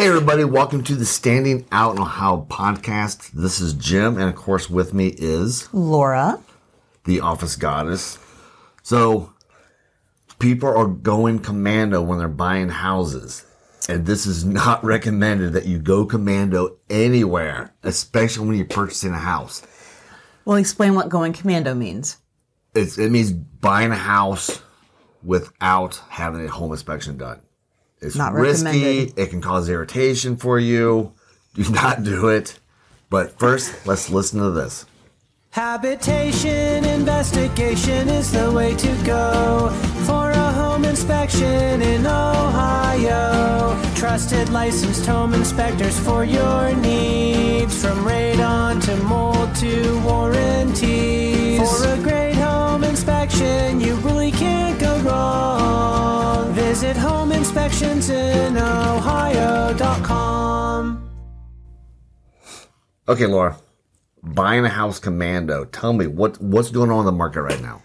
Hey, everybody, welcome to the Standing Out in Ohio podcast. This is Jim, and of course, with me is Laura. the office goddess. So, people are going commando when they're buying houses, and this is not recommended that you go commando anywhere, especially when you're purchasing a house. Well, explain what going commando means. It's, it means buying a house without having a home inspection done. It's Not risky. It can cause irritation for you. Do not do it. But first, let's listen to this. Habitation investigation is the way to go for a home inspection in Ohio. Trusted licensed home inspectors for your needs, from radon to mold Okay, Laura, buying a house commando. Tell me what what's going on in the market right now.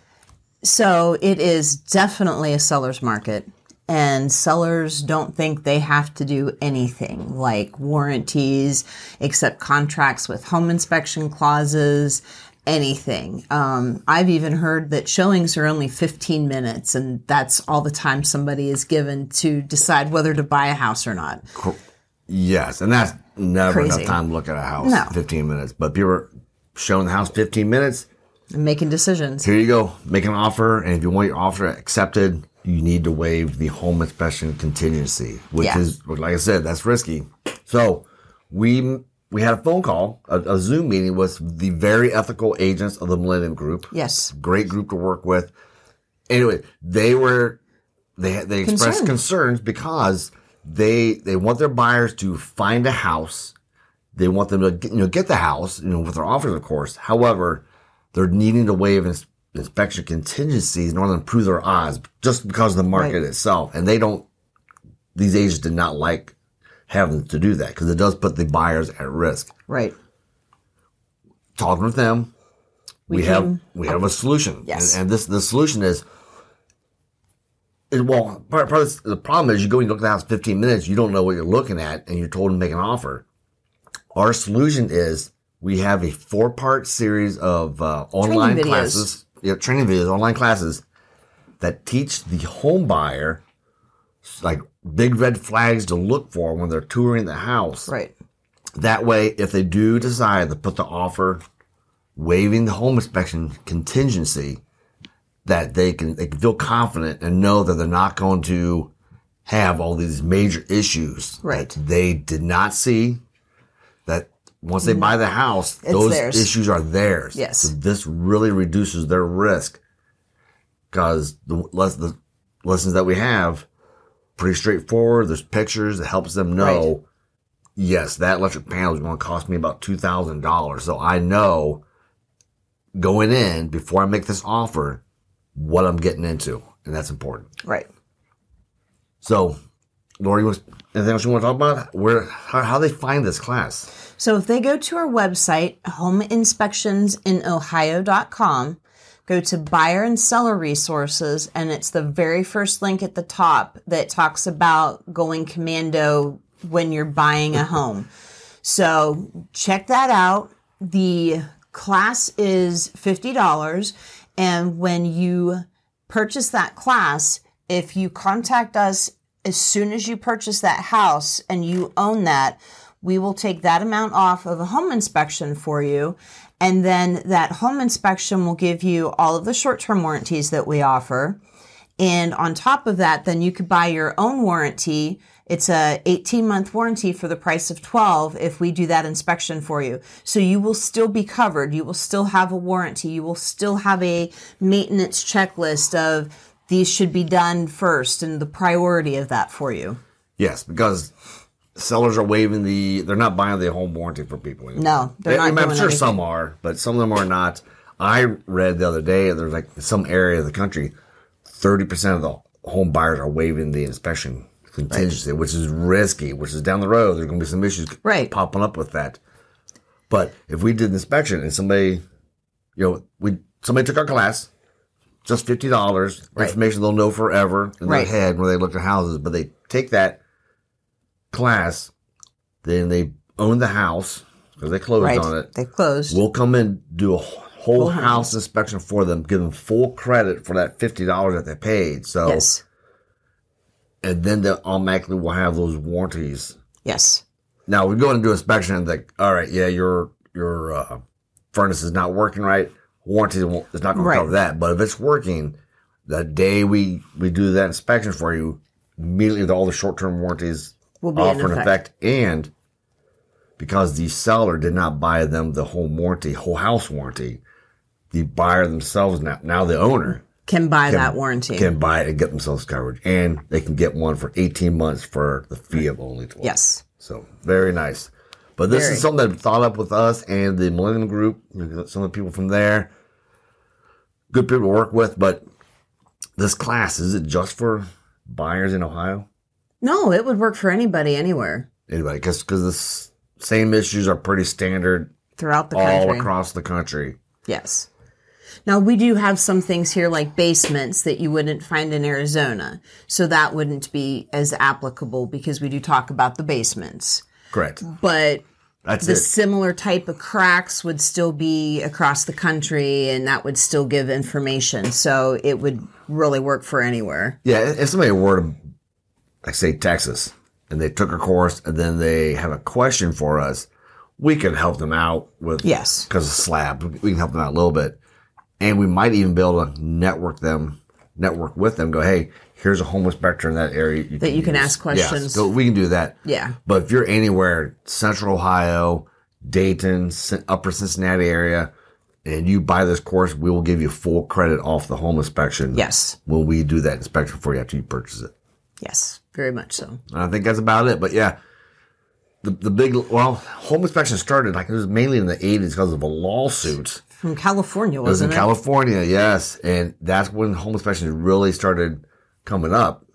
So it is definitely a seller's market. And sellers don't think they have to do anything like warranties, accept contracts with home inspection clauses, anything. Um, I've even heard that showings are only 15 minutes, and that's all the time somebody is given to decide whether to buy a house or not. Yes, and that's never Crazy. enough time to look at a house. No. Fifteen minutes. But people are showing the house fifteen minutes. And making decisions. Here you go. Make an offer, and if you want your offer accepted, you need to waive the home inspection contingency, which Yeah. is, like I said, that's risky. So we we had a phone call, a, a Zoom meeting with the very ethical agents of the Millennium Group. Yes. great group to work with. Anyway, they were they they expressed concerns because they they want their buyers to find a house. They want them to get, you know get the house, you know, with their offers, of course. However, they're needing to waive ins- inspection contingencies in order to improve their odds, just because of the market Right. itself. And they don't; these agents did not like having to do that because it does put the buyers at risk. Right. Talking with them, we, We have we have a solution. Yes. and, and this the solution is. It, well, part, part of the problem is you go and look at the house 15 minutes, you don't know what you're looking at, and you're told to make an offer. Our solution is we have a four part series of uh, online classes, yeah, training videos, online classes that teach the home buyer like big red flags to look for when they're touring the house. Right. That way, if they do decide to put the offer, waiving the home inspection contingency, that they can they can feel confident and know that they're not going to have all these major issues Right. that they did not see. That once they buy the house, those theirs. issues are theirs. Yes. So this really reduces their risk because the less the lessons that we have pretty straightforward. There's pictures that helps them know. Right. Yes, that electric panel is going to cost me about two thousand dollars. So I know going in before I make this offer what I'm getting into, and that's important. Right. So, Lori, anything else you want to talk about? Where how, how they find this class? So if they go to our website, homeinspectionsinohio.com, go to buyer and seller resources, and it's the very first link at the top that talks about going commando when you're buying a home. So check that out. The class is $50. And when you purchase that class, if you contact us as soon as you purchase that house and you own that, we will take that amount off of a home inspection for you. And then that home inspection will give you all of the short term warranties that we offer. And on top of that, then you could buy your own warranty. It's a 18 month warranty for the price of 12 if we do that inspection for you. So you will still be covered. You will still have a warranty. You will still have a maintenance checklist of these should be done first and the priority of that for you. Yes, because sellers are waiving the. They're not buying the home warranty for people. Anymore. No, they're They- not I mean, doing sure anything. some are, but some of them are not. I read the other day there's like some area of the country, thirty percent of the home buyers are waiving the inspection contingency, which is risky. Which is down the road. There's going to be some issues Right. popping up with that. But if we did an inspection and somebody, you know, we somebody took our class, just fifty dollars, information they'll know forever in Right. their head when they look at houses. But they take that class, then they own the house because they closed Right. on it. They closed. We'll come in, do a wh- whole house inspection for them, give them full credit for that fifty dollars that they paid. So, yes. And then they automatically will have those warranties. Yes. Now we go in and do inspection and like, all right, yeah, your your uh, furnace is not working right. Warranty it's not going Right. to cover that. But if it's working, the day we we do that inspection for you, immediately all the short term warranties Will be in offer in effect. effect, and because the seller did not buy them the whole warranty, whole house warranty, the buyer themselves now now the owner Can buy that warranty. can buy it and get themselves covered, and they can get one for eighteen months for the fee of only twelve. yes. So very nice. But this Very. is something that thought up with us and the Millennium Group. Some of the people from there, good people to work with. But this class is it just for buyers in Ohio? No, it would work for anybody anywhere Anybody? Because because the same issues are pretty standard throughout the all country. across the country. Yes. Now we do have some things here like basements that you wouldn't find in Arizona. So that wouldn't be as applicable because we do talk about the basements. Correct. But That's the it. similar type of cracks would still be across the country and that would still give information. So it would really work for anywhere. Yeah, if somebody were to, like, say Texas, and they took a course, and then they have a question for us, we could help them out with Yes. because of slab. We can help them out a little bit, and we might even be able to network them, network with them. Go, hey, here's a homeless inspector in that area That you can use." ask questions. Yes, so we can do that. Yeah. But if you're anywhere, Central Ohio, Dayton, Upper Cincinnati area, and you buy this course, we will give you full credit off the home inspection. Yes. When we do that inspection for you after you purchase it. Yes. Very much so. And I think that's about it. But yeah, the the big well, home inspection started like it was mainly in the eighties because of a lawsuit. From California, was It was in it? California, yes, and that's when home inspections really started coming up.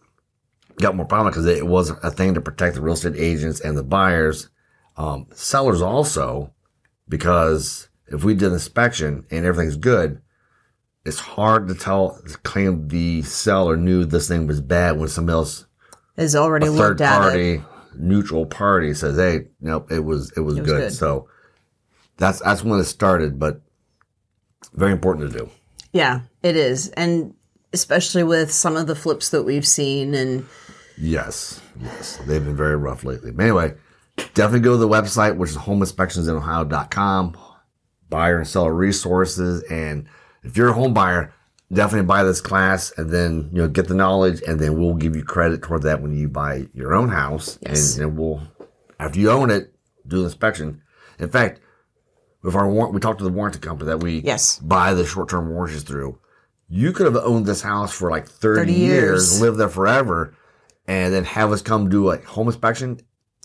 Got more prominent because it was a thing to protect the real estate agents and the buyers, um, sellers also, because if we did an inspection and everything's good, it's hard to tell claim the seller knew this thing was bad when somebody else is already a third looked at it. party, neutral party says, "Hey, nope, it was it was, was good. good. So that's that's when it started, but very important to do. Yeah, it is. And especially with some of the flips that we've seen and Yes, yes, they've been very rough lately. But anyway, definitely go to the website, which is homeinspectionsinohio.com, buyer and seller resources, and if you're a home buyer, definitely buy this class and then you know get the knowledge, and then we'll give you credit toward that when you buy your own house, Yes. and then we'll after you own it, do the inspection. In fact, with our warrant, we talked to the warranty company that we Yes. buy the short term warranties through. You could have owned this house for like 30, 30 years, years. lived there forever, and then have us come do a home inspection.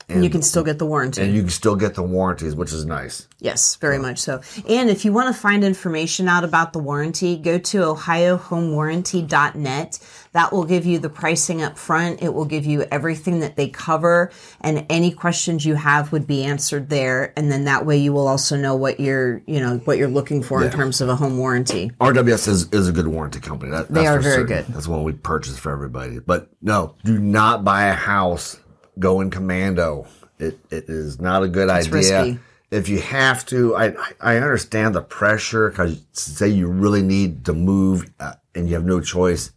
And, you can still get the warranty. and you can still get the warranties, which is nice. Yes, very much so. And if you want to find information out about the warranty, go to ohiohomewarranty.net. That will give you the pricing up front. It will give you everything that they cover and any questions you have would be answered there. And then that way you will also know what you're, you know, what you're looking for in terms of a home warranty. RWS is, is a good warranty company. That, They that's are very certain. good. That's one we purchase for everybody. But no, do not buy a house going commando. It it is not a good idea. risky. If you have to, I I- understand the pressure because say you really need to move uh, and you have no choice.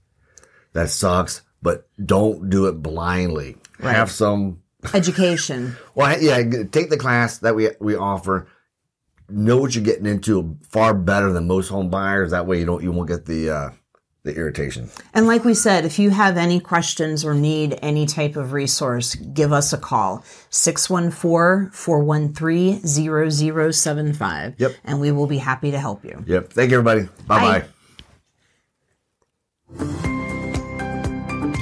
That sucks. But don't do it blindly. Have some Education. well, yeah, take the class that we we offer. Know what you're getting into far better than most home buyers. That way, you don't you won't get the uh, the irritation. And like we said, if you have any questions or need any type of resource, give us a call 614 413 0075. Yep. And we will be happy to help you. Yep. Thank you, everybody. Bye bye. Bye.